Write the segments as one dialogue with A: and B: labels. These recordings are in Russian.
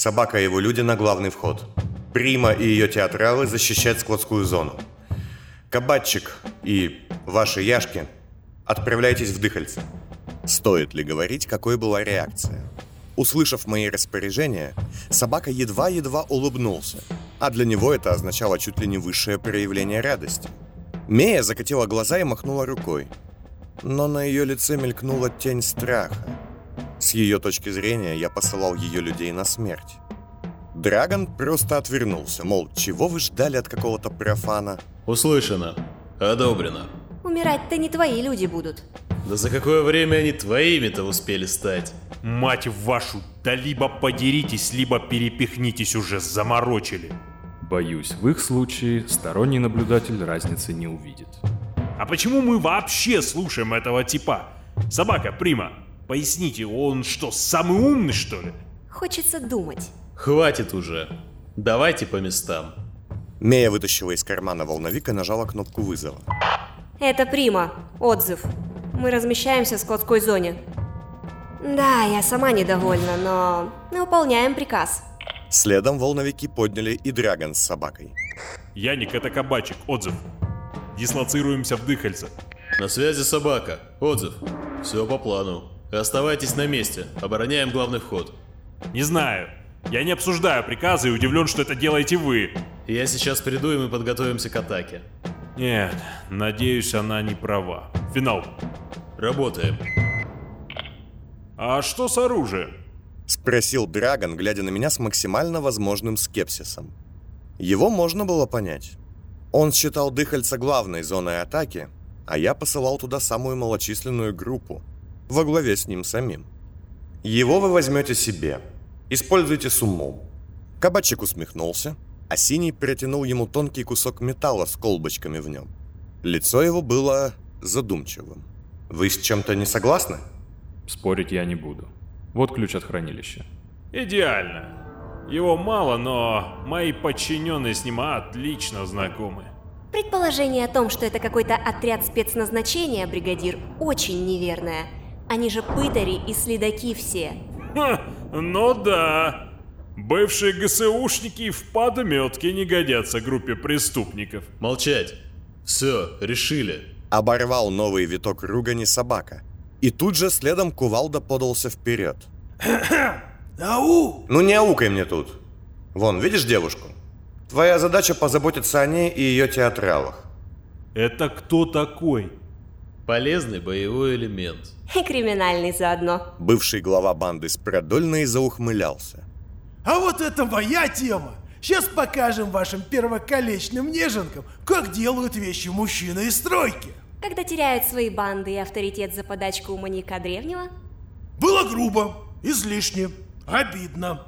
A: Собака и его люди на главный вход. Прима и ее театралы защищать складскую зону. Кабатчик и ваши яшки отправляйтесь в Дыхальце. Стоит ли говорить, какой была реакция? Услышав мои распоряжения, собака едва-едва улыбнулся, а для него это означало чуть ли не высшее проявление радости. Мея закатила глаза и махнула рукой, но на ее лице мелькнула тень страха. С ее точки зрения я посылал ее людей на смерть. Драгон просто отвернулся, мол, чего вы ждали от какого-то профана?
B: Услышано. Одобрено.
C: Умирать-то не твои люди будут.
B: Да за какое время они твоими-то успели стать?
D: Мать вашу, да либо подеритесь, либо перепихнитесь уже, заморочили.
E: Боюсь, в их случае сторонний наблюдатель разницы не увидит.
D: А почему мы вообще слушаем этого типа? Собака, Прима, поясните, он что, самый умный, что ли?
C: Хочется думать.
B: Хватит уже. Давайте по местам.
A: Мея вытащила из кармана волновик и нажала кнопку вызова.
C: Это Прима. Отзыв. Мы размещаемся в складской зоне. Да, я сама недовольна, но мы выполняем приказ.
A: Следом волновики подняли и Драгон с собакой.
D: Яник, это кабачик. Отзыв. Дислоцируемся в Дыхальце.
B: На связи собака. Отзыв. Все по плану. Оставайтесь на месте. Обороняем главный вход.
D: Не знаю. Я не обсуждаю приказы и удивлен, что это делаете вы.
B: Я сейчас приду, и мы подготовимся к атаке.
D: Нет, надеюсь, она не права. Финал.
B: Работаем.
D: А что с оружием?
A: Спросил Драгон, глядя на меня с максимально возможным скепсисом. Его можно было понять. Он считал Дыхальца главной зоной атаки, а я посылал туда самую малочисленную группу, во главе с ним самим. Его вы возьмете себе. Используйте с умом. Кабачик усмехнулся, а Синий протянул ему тонкий кусок металла с колбочками в нем. Лицо его было задумчивым. «Вы с чем-то не согласны?»
E: Спорить я не буду. Вот ключ от хранилища.
D: Идеально. Его мало, но мои подчиненные с ним отлично знакомы.
C: Предположение о том, что это какой-то отряд спецназначения, бригадир, очень неверное. Они же пытари и следаки все.
D: Ха, ну да. Бывшие ГСУшники и в подметке не годятся группе преступников.
B: Молчать. Все, решили.
A: Оборвал новый виток ругани собака. И тут же следом кувалда подался вперед.
F: Ау!
A: Ну не аукай мне тут. Вон, видишь девушку? Твоя задача позаботиться о ней и ее театралах.
D: Это кто такой?
B: Полезный боевой элемент.
C: И криминальный заодно.
A: Бывший глава банды Спрадольный заухмылялся.
F: А вот это моя тема. Сейчас покажем вашим первоколечным неженкам, как делают вещи мужчины из стройки.
C: Когда теряют свои банды и авторитет за подачку у маньяка древнего,
F: Было грубо, излишне, обидно.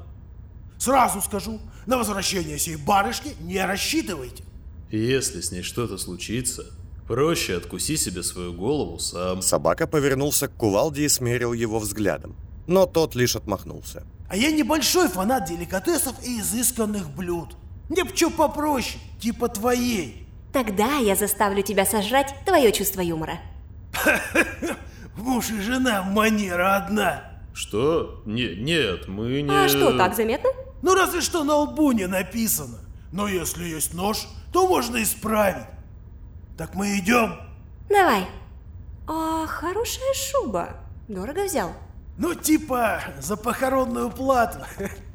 F: Сразу скажу, на возвращение сей барышни не рассчитывайте.
B: Если с ней что-то случится, проще откуси себе свою голову сам.
A: Собака повернулся к кувалде и смерил его взглядом. Но тот лишь отмахнулся.
F: А я небольшой фанат деликатесов и изысканных блюд. Мне б чё попроще, типа твоей.
C: тогда я заставлю тебя сожрать твое чувство юмора.
F: Муж и жена манера одна.
B: Что? Не, нет, мы не...
C: А что, так заметно?
F: Ну разве что на лбу не написано. Но если есть нож, то можно исправить. Так мы идем.
C: Давай. А, хорошая шуба. Дорого взял.
F: Ну типа за похоронную плату.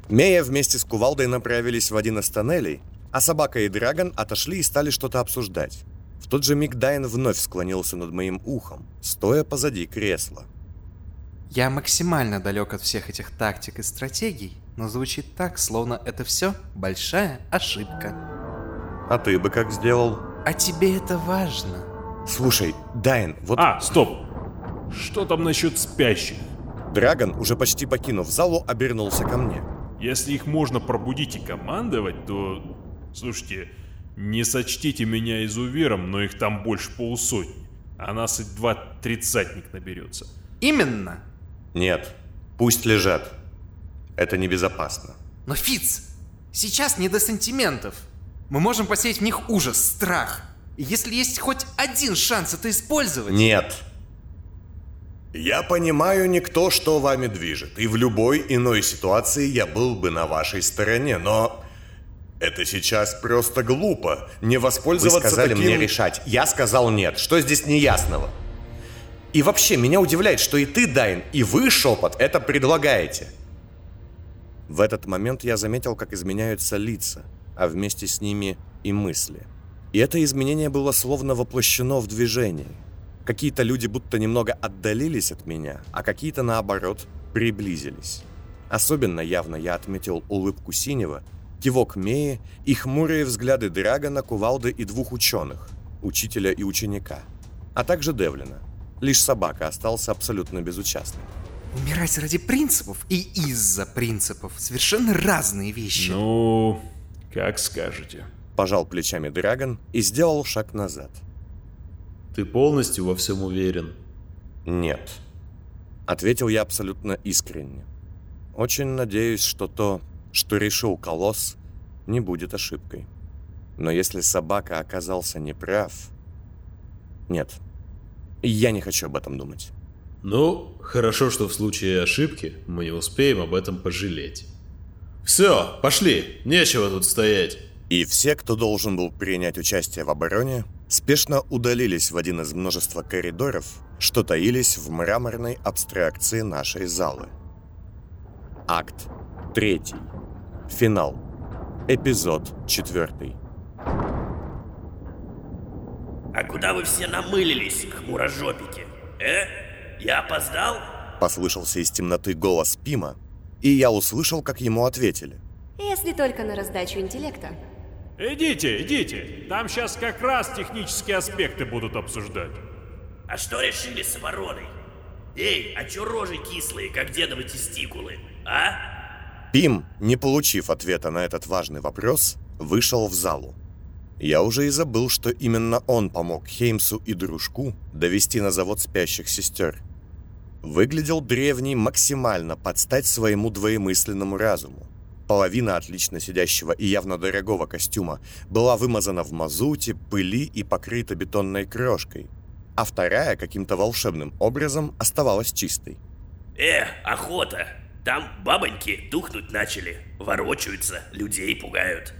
A: Мея вместе с кувалдой направились в один из тоннелей, а собака и Драгон отошли и стали что-то обсуждать. В тот же миг Дайн вновь склонился над моим ухом, стоя позади кресла.
G: Я максимально далек от всех этих тактик и стратегий, но звучит так, словно это все большая ошибка.
A: А ты бы как сделал?
G: А тебе это важно?
A: Слушай, Дайн, вот
D: А, стоп. Что там насчет спящих?
A: Драгон, уже почти покинув залу, обернулся ко мне.
D: Если их можно пробудить и командовать, то... Слушайте, не сочтите меня изувером, но их там больше полусотни. А нас и два тридцатник наберется.
G: Именно.
A: Нет, пусть лежат. Это небезопасно.
G: Но, Фиц, сейчас не до сантиментов. Мы можем посеять в них ужас, страх. И если есть хоть один шанс это использовать...
A: Нет. Я понимаю никто, что вами движет, и в любой иной ситуации я был бы на вашей стороне, но это сейчас просто глупо не
H: Вы
A: воспользоваться
H: сказали
A: таким...
H: мне решать. Я сказал нет. Что здесь неясного? И вообще, меня удивляет, что и ты, Дайн, и вы, Шепот, это предлагаете.
A: В этот момент я заметил, как изменяются лица, а вместе с ними и мысли. И это изменение было словно воплощено в движении. Какие-то люди будто немного отдалились от меня, а какие-то, наоборот, приблизились. Особенно явно я отметил улыбку Синего, кивок Меи и хмурые взгляды Драгона, Кувалды и двух ученых, учителя и ученика, а также Девлина. Лишь собака остался абсолютно безучастным.
G: Умирать ради принципов и из-за принципов совершенно разные вещи.
D: Ну, как скажете.
A: Пожал плечами Драгон и сделал шаг назад.
B: Ты полностью во всем уверен?
A: «Нет», — ответил я абсолютно искренне. «Очень надеюсь, что то, что решил Колосс, не будет ошибкой. Но если собака оказался неправ... Нет, я не хочу об этом думать».
B: Ну, хорошо, что в случае ошибки мы не успеем об этом пожалеть. Все, пошли, нечего тут стоять.
A: И все, кто должен был принять участие в обороне, спешно удалились в один из множества коридоров, что таились в мраморной абстракции нашей залы. Акт 3. Финал. Эпизод 4.
I: А куда вы все намылились, хмурожопики? Э? Я опоздал?
A: Послышался из темноты голос Пима, и я услышал, как ему ответили.
C: Если только на раздачу интеллекта.
D: Идите, идите. Там сейчас как раз технические аспекты будут обсуждать.
I: А что решили с вороной? Эй, а чё рожи кислые, как дедовы тестикулы, а?
A: Пим, не получив ответа на этот важный вопрос, вышел в залу. Я уже и забыл, что именно он помог Хеймсу и дружку довести на завод спящих сестер. Выглядел древний максимально под стать своему двоемысленному разуму. Половина отлично сидящего и явно дорогого костюма была вымазана в мазуте, пыли и покрыта бетонной крошкой, а вторая каким-то волшебным образом оставалась чистой.
I: Э, охота! Там бабоньки тухнуть начали, ворочаются, людей пугают.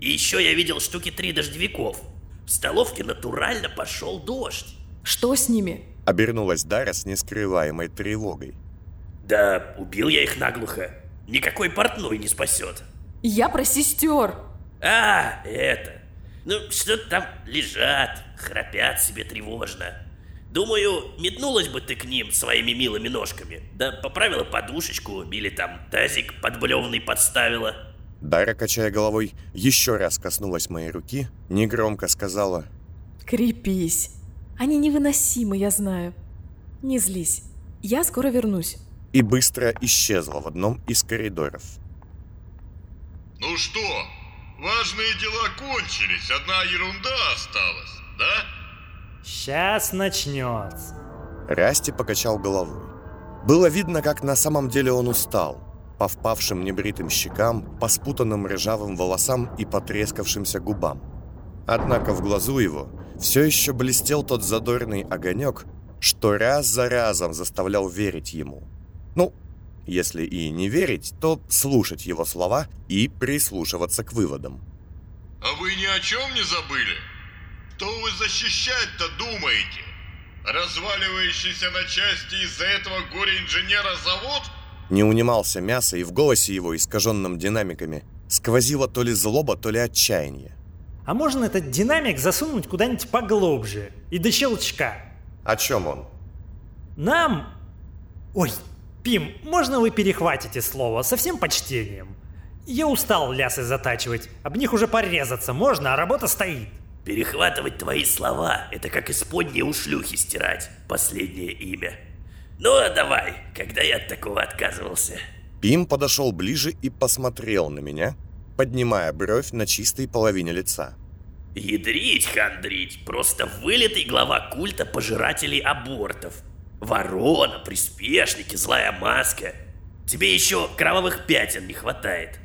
I: И еще я видел штуки три дождевиков. В столовке натурально пошел дождь.
J: Что с ними?
A: Обернулась Дара с нескрываемой тревогой.
I: Да убил я их наглухо. Никакой портной не спасет.
J: Я про сестер.
I: А, это. Ну, что-то там лежат, храпят себе тревожно. Думаю, метнулась бы ты к ним своими милыми ножками. Да поправила подушечку или там тазик подблеванный подставила.
A: Дара, качая головой, еще раз коснулась моей руки, негромко сказала
J: Крепись. Они невыносимы, я знаю. Не злись. Я скоро вернусь.
A: и быстро исчезла в одном из коридоров.
K: Ну что, важные дела кончились, одна ерунда осталась, да?
L: Сейчас начнется.
A: Расти покачал головой. Было видно, как на самом деле он устал. По впавшим небритым щекам, по спутанным ржавым волосам и потрескавшимся губам. Однако в глазу его все еще блестел тот задорный огонек, что раз за разом заставлял верить ему. Ну, если и не верить, то слушать его слова и прислушиваться к выводам.
K: А вы ни о чем не забыли? Что вы защищать-то думаете? Разваливающийся на части из-за этого горе-инженера завод?
A: Не унимался мясо, и в голосе его, искаженном динамиками, сквозило то ли злоба, то ли отчаяние.
L: А можно этот динамик засунуть куда-нибудь поглубже и до щелчка?
A: О чем он?
L: Нам... Ой, Пим, можно вы перехватите слово со всем почтением? Я устал лясы затачивать, об них уже порезаться можно, а работа стоит.
I: Перехватывать твои слова – это как исподние у шлюхи стирать. Последнее имя. Ну, а давай, когда я от такого отказывался.
A: Пим подошел ближе и посмотрел на меня, поднимая бровь на чистой половине лица.
I: Ядрить, хандрить, просто вылитый глава культа пожирателей абортов. Ворона, приспешники, злая маска. Тебе еще кровавых пятен не хватает.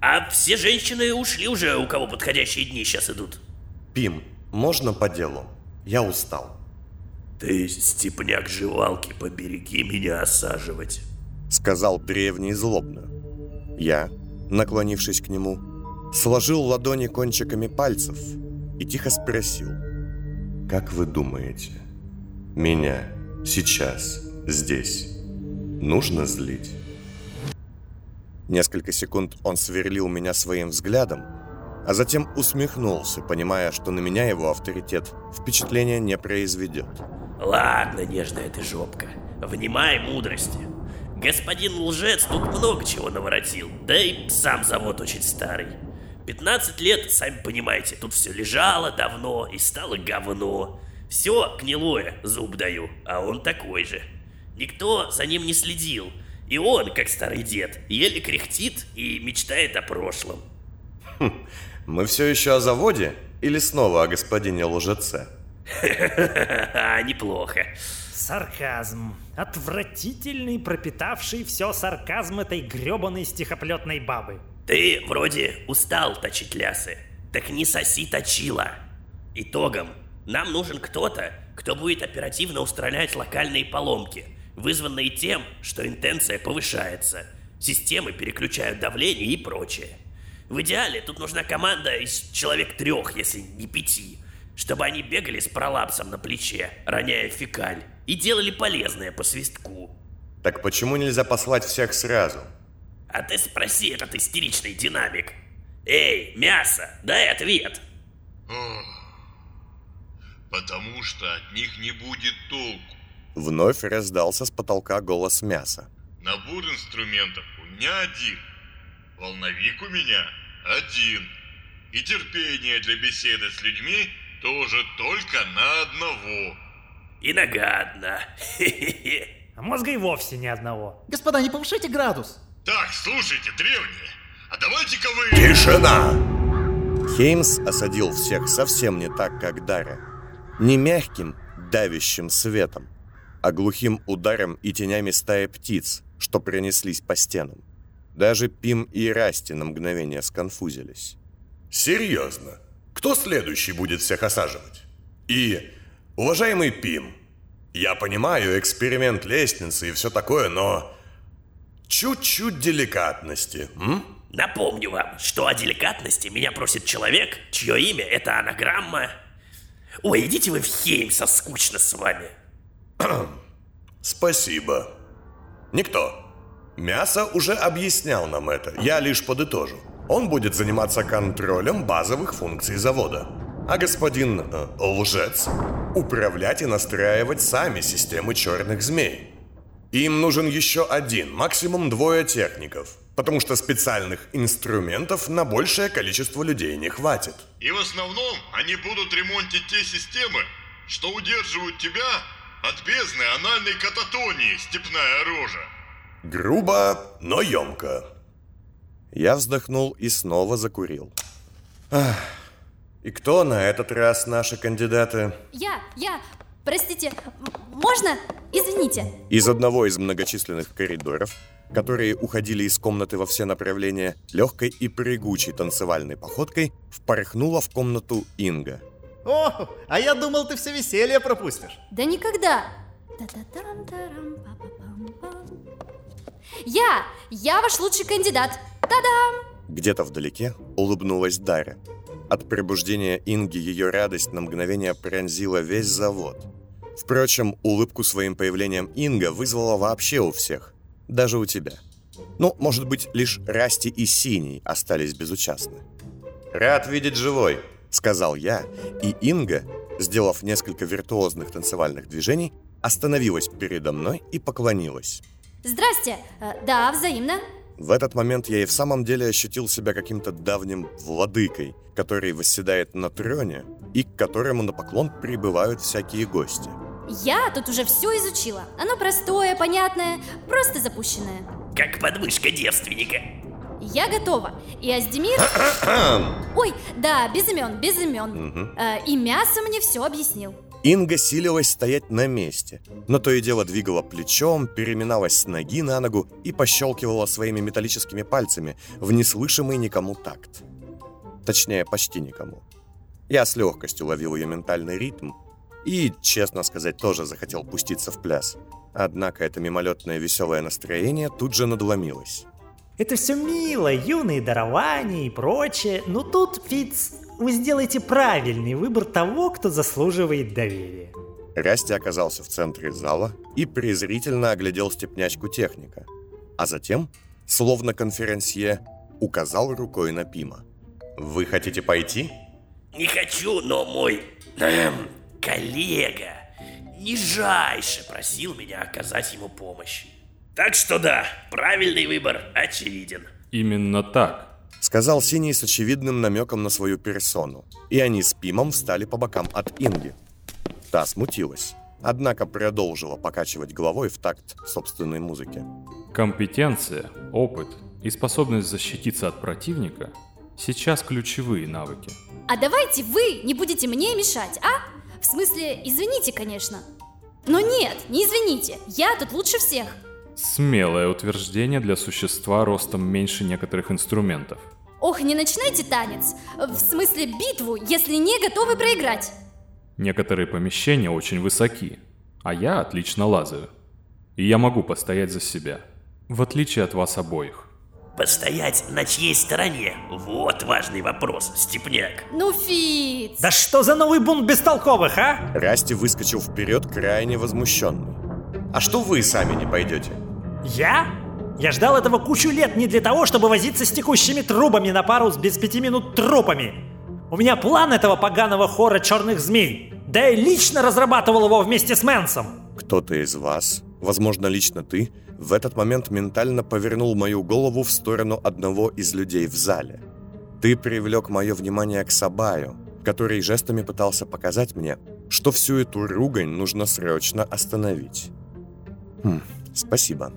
I: А все женщины ушли уже, у кого подходящие дни сейчас идут.
A: Пим, можно по делу? Я устал.
I: Ты, степняк жевалки, побереги меня осаживать.
A: Сказал древний злобно. Я, наклонившись к нему, сложил ладони кончиками пальцев и тихо спросил. Как вы думаете, меня сейчас, здесь, нужно злить? Несколько секунд он сверлил меня своим взглядом, а затем усмехнулся, понимая, что на меня его авторитет впечатления не произведет.
I: Ладно, нежная ты жопка, внимай мудрости. Господин лжец тут много чего наворотил, да и сам завод очень старый. 15 лет, сами понимаете, тут все лежало давно и стало говно. Все гнилое, зуб даю, а он такой же. Никто за ним не следил, и он, как старый дед, еле кряхтит и мечтает о прошлом.
A: Хм, мы все еще о заводе или снова о господине лжеце?
I: Неплохо.
L: Сарказм. Отвратительный, пропитавший все сарказм этой гребаной стихоплетной бабы.
I: Ты вроде устал точить лясы. Так не соси точила. Итогом, нам нужен кто-то, кто будет оперативно устранять локальные поломки, вызванные тем, что интенция повышается. Системы переключают давление и прочее. В идеале тут нужна команда из человек трех, если не пяти, чтобы они бегали с пролапсом на плече, роняя фекаль, и делали полезное по свистку.
A: Так почему нельзя послать всех сразу?
I: А ты спроси этот истеричный динамик. Эй, мясо, дай ответ.
K: Потому что от них не будет толку.
A: Вновь раздался с потолка голос мяса.
K: Набор инструментов у меня один. Волновик у меня один. И терпение для беседы с людьми тоже только на одного.
I: И нагадно.
L: А мозга и вовсе ни одного.
M: Господа, не повышайте градус.
K: Так, слушайте, древние, а давайте-ка вы...
A: Тишина! Хеймс осадил всех совсем не так, как Дарья. Не мягким, давящим светом, а глухим ударом и тенями стаи птиц, что пронеслись по стенам. Даже Пим и Расти на мгновение сконфузились.
H: Серьезно? Кто следующий будет всех осаживать? И, уважаемый Пим, я понимаю эксперимент лестницы и все такое, но чуть-чуть деликатности, м?
I: Напомню вам, что о деликатности меня просит человек, чье имя это анаграмма. Ой, идите вы в Хеймса, скучно с вами.
H: Спасибо. Никто. Мясо уже объяснял нам это, я лишь подытожу. Он будет заниматься контролем базовых функций завода. А господин э, лжец управлять и настраивать сами системы черных змей. Им нужен еще один, максимум двое техников, потому что специальных инструментов на большее количество людей не хватит.
K: И в основном они будут ремонтить те системы, что удерживают тебя от бездны анальной кататонии, степная рожа.
H: Грубо, но емко.
A: Я вздохнул и снова закурил. Ах, и кто на этот раз наши кандидаты?
N: Я, я, простите, можно? Извините.
A: Из одного из многочисленных коридоров, которые уходили из комнаты во все направления, легкой и прыгучей танцевальной походкой впорхнула в комнату Инга.
M: О, а я думал, ты все веселье пропустишь.
N: Да никогда. Я, я ваш лучший кандидат. Та-дам!
A: Где-то вдалеке улыбнулась Дарья. От пробуждения Инги ее радость на мгновение пронзила весь завод. Впрочем, улыбку своим появлением Инга вызвала вообще у всех. Даже у тебя. Ну, может быть, лишь Расти и Синий остались безучастны. «Рад видеть живой», — сказал я, и Инга, сделав несколько виртуозных танцевальных движений, остановилась передо мной и поклонилась.
N: Здрасте. Э, да, взаимно.
A: В этот момент я и в самом деле ощутил себя каким-то давним владыкой, который восседает на троне и к которому на поклон прибывают всякие гости.
N: Я тут уже все изучила. Оно простое, понятное, просто запущенное.
I: Как подмышка девственника.
N: Я готова. И Аздемир... Ой, да, без имен, без имен.
A: Угу.
N: Э, и мясо мне все объяснил.
A: Инга силилась стоять на месте, но то и дело двигала плечом, переминалась с ноги на ногу и пощелкивала своими металлическими пальцами в неслышимый никому такт. Точнее, почти никому. Я с легкостью ловил ее ментальный ритм И, честно сказать, тоже захотел пуститься в пляс. Однако это мимолетное веселое настроение тут же надломилось.
L: Это все мило, юные дарования и прочее, но тут, Фиц, вы сделаете правильный выбор того, кто заслуживает доверия.
A: Расти оказался в центре зала и презрительно оглядел степнячку техника. А затем, словно конферансье, указал рукой на Пима. «Вы хотите пойти?»
I: Не хочу, но мой эм, коллега нижайше просил меня оказать ему помощь. Так что да, правильный выбор очевиден.
E: Именно так.
A: Сказал Синий с очевидным намеком на свою персону. И они с Пимом встали по бокам от Инги. Та смутилась, однако продолжила покачивать головой в такт собственной музыки.
E: Компетенция, опыт и способность защититься от противника сейчас ключевые навыки.
N: А давайте вы не будете мне мешать, а? В смысле, извините, конечно. Но нет, не извините, я тут лучше всех.
E: Смелое утверждение для существа ростом меньше некоторых инструментов.
N: Ох, не начинайте танец. В смысле битву, если не готовы проиграть.
E: Некоторые помещения очень высоки, а я отлично лазаю. И я могу постоять за себя, в отличие от вас обоих.
I: Постоять на чьей стороне? Вот важный вопрос, Степняк.
N: Ну, Фиц!
L: Да что за новый бунт бестолковых, а?
A: Расти выскочил вперед крайне возмущенный. А что вы сами не пойдете?
L: Я? Я ждал этого кучу лет не для того, чтобы возиться с текущими трубами на пару с без пяти минут трупами. У меня план этого поганого хора черных змей. Да я лично разрабатывал его вместе с Мэнсом.
A: Кто-то из вас, возможно, лично ты, в этот момент ментально повернул мою голову в сторону одного из людей в зале. Ты привлек мое внимание к Сабаю, который жестами пытался показать мне, что всю эту ругань нужно срочно остановить. Хм, спасибо.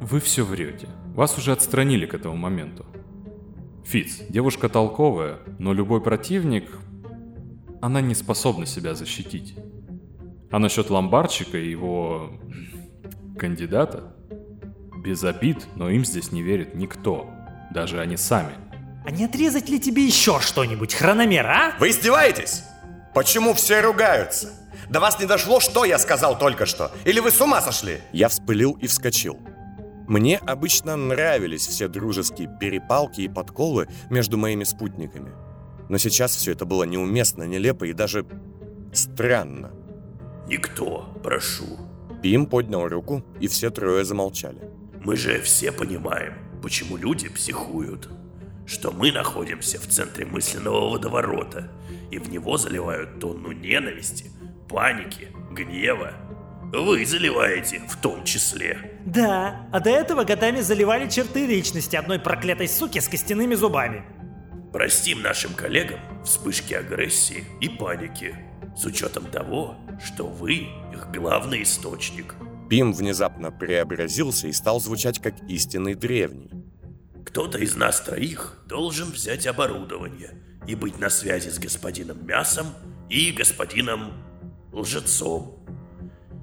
E: Вы все врете. Вас уже отстранили к этому моменту. Фиц, девушка толковая, но любой противник... Она не способна себя защитить. А насчет ломбарчика и его... кандидата? Без обид, но им здесь не верит никто. Даже они сами.
L: А не отрезать ли тебе еще что-нибудь, хрономер, а?
A: Вы издеваетесь? Почему все ругаются? До вас не дошло, что я сказал только что? Или вы с ума сошли? Я вспылил и вскочил. Мне обычно нравились все дружеские перепалки и подколы между моими спутниками. Но сейчас все это было неуместно, нелепо и даже странно.
I: Никто, прошу.
A: Пим поднял руку, и все трое замолчали.
I: Мы же все понимаем, почему люди психуют. Что мы находимся в центре мысленного водоворота, и в него заливают тонну ненависти, паники, гнева. Вы заливаете в том числе.
L: Да, а до этого годами заливали черты личности одной проклятой суки с костяными зубами.
I: Простим нашим коллегам вспышки агрессии и паники, с учетом того, что вы их главный источник.
A: Пим внезапно преобразился и стал звучать как истинный древний.
I: Кто-то из нас троих должен взять оборудование и быть на связи с господином Мясом и господином Лжецом.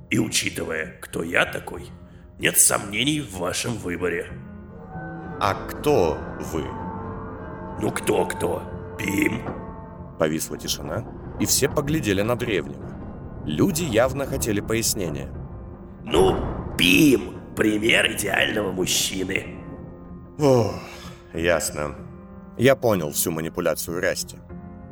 I: И учитывая, кто я такой, нет сомнений в вашем выборе.
A: А кто вы?
I: Ну кто-кто? Пим?
A: Повисла тишина, и все поглядели на древнего. Люди явно хотели пояснения.
I: Ну, Пим, пример идеального мужчины.
A: Ох, ясно. Я понял всю манипуляцию Расти.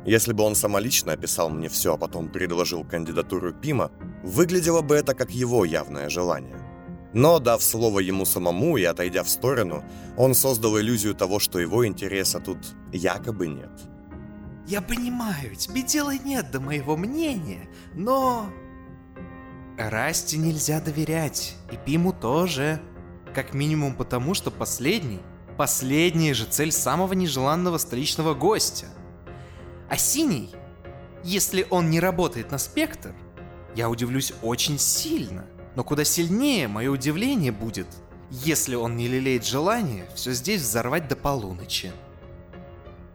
A: Если бы он самолично описал мне все, а потом предложил кандидатуру Пима, выглядело бы это как его явное желание. Но, дав слово ему самому и отойдя в сторону, он создал иллюзию того, что его интереса тут якобы нет.
G: Я понимаю, тебе дела нет до моего мнения, но... Расти нельзя доверять, и Пиму тоже. Как минимум потому, что последний – последняя же цель самого нежеланного столичного гостя. А Синий, если он не работает на Спектр, я удивлюсь очень сильно. Но куда сильнее мое удивление будет, если он не лелеет желание все здесь взорвать до полуночи.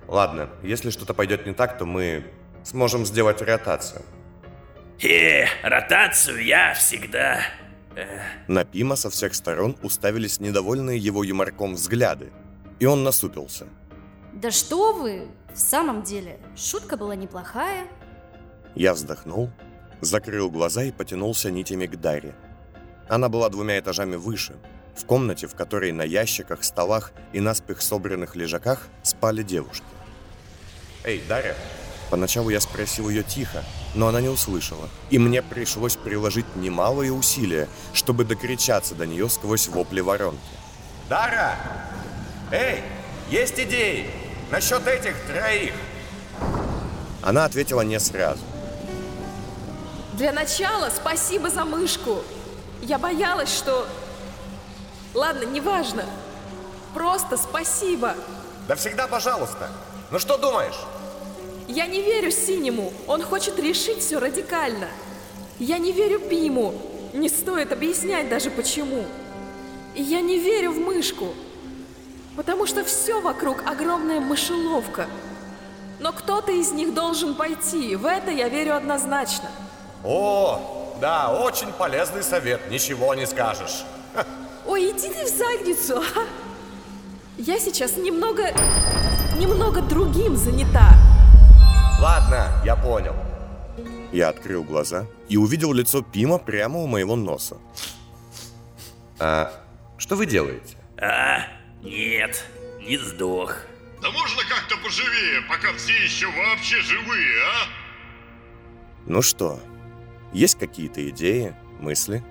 A: Ладно, если что-то пойдет не так, то мы сможем сделать ротацию.
I: Э, ротацию я всегда... э,
A: На Пима со всех сторон уставились недовольные его юморком взгляды, и он насупился.
N: Да что вы, в самом деле, шутка была неплохая.
A: Я вздохнул Закрыл глаза и потянулся нитями к Даре. Она была двумя этажами выше, в комнате, в которой на ящиках, столах и наспех собранных лежаках спали девушки. «Эй, Дарья!» Поначалу я спросил ее тихо, но она не услышала, и мне пришлось приложить немалые усилия, чтобы докричаться до нее сквозь вопли воронки. «Дара! Эй, есть идеи насчет этих троих!» Она ответила не сразу.
J: Для начала спасибо за мышку. Я боялась, что... Ладно, неважно. Просто спасибо.
A: Да всегда пожалуйста. Ну что думаешь?
J: Я не верю Синему. Он хочет решить все радикально. Я не верю Пиму. Не стоит объяснять даже почему. И я не верю в мышку. Потому что все вокруг огромная мышеловка. Но кто-то из них должен пойти. В это я верю однозначно.
A: О, да, очень полезный совет, ничего не скажешь.
J: Ой, иди ты в задницу, а? Я сейчас немного... немного другим занята.
A: Ладно, я понял. Я открыл глаза и увидел лицо Пима прямо у моего носа. А что вы делаете?
I: А, нет, не сдох.
K: Да можно как-то поживее, пока все еще вообще живые, а?
A: Ну что, есть какие-то идеи, мысли?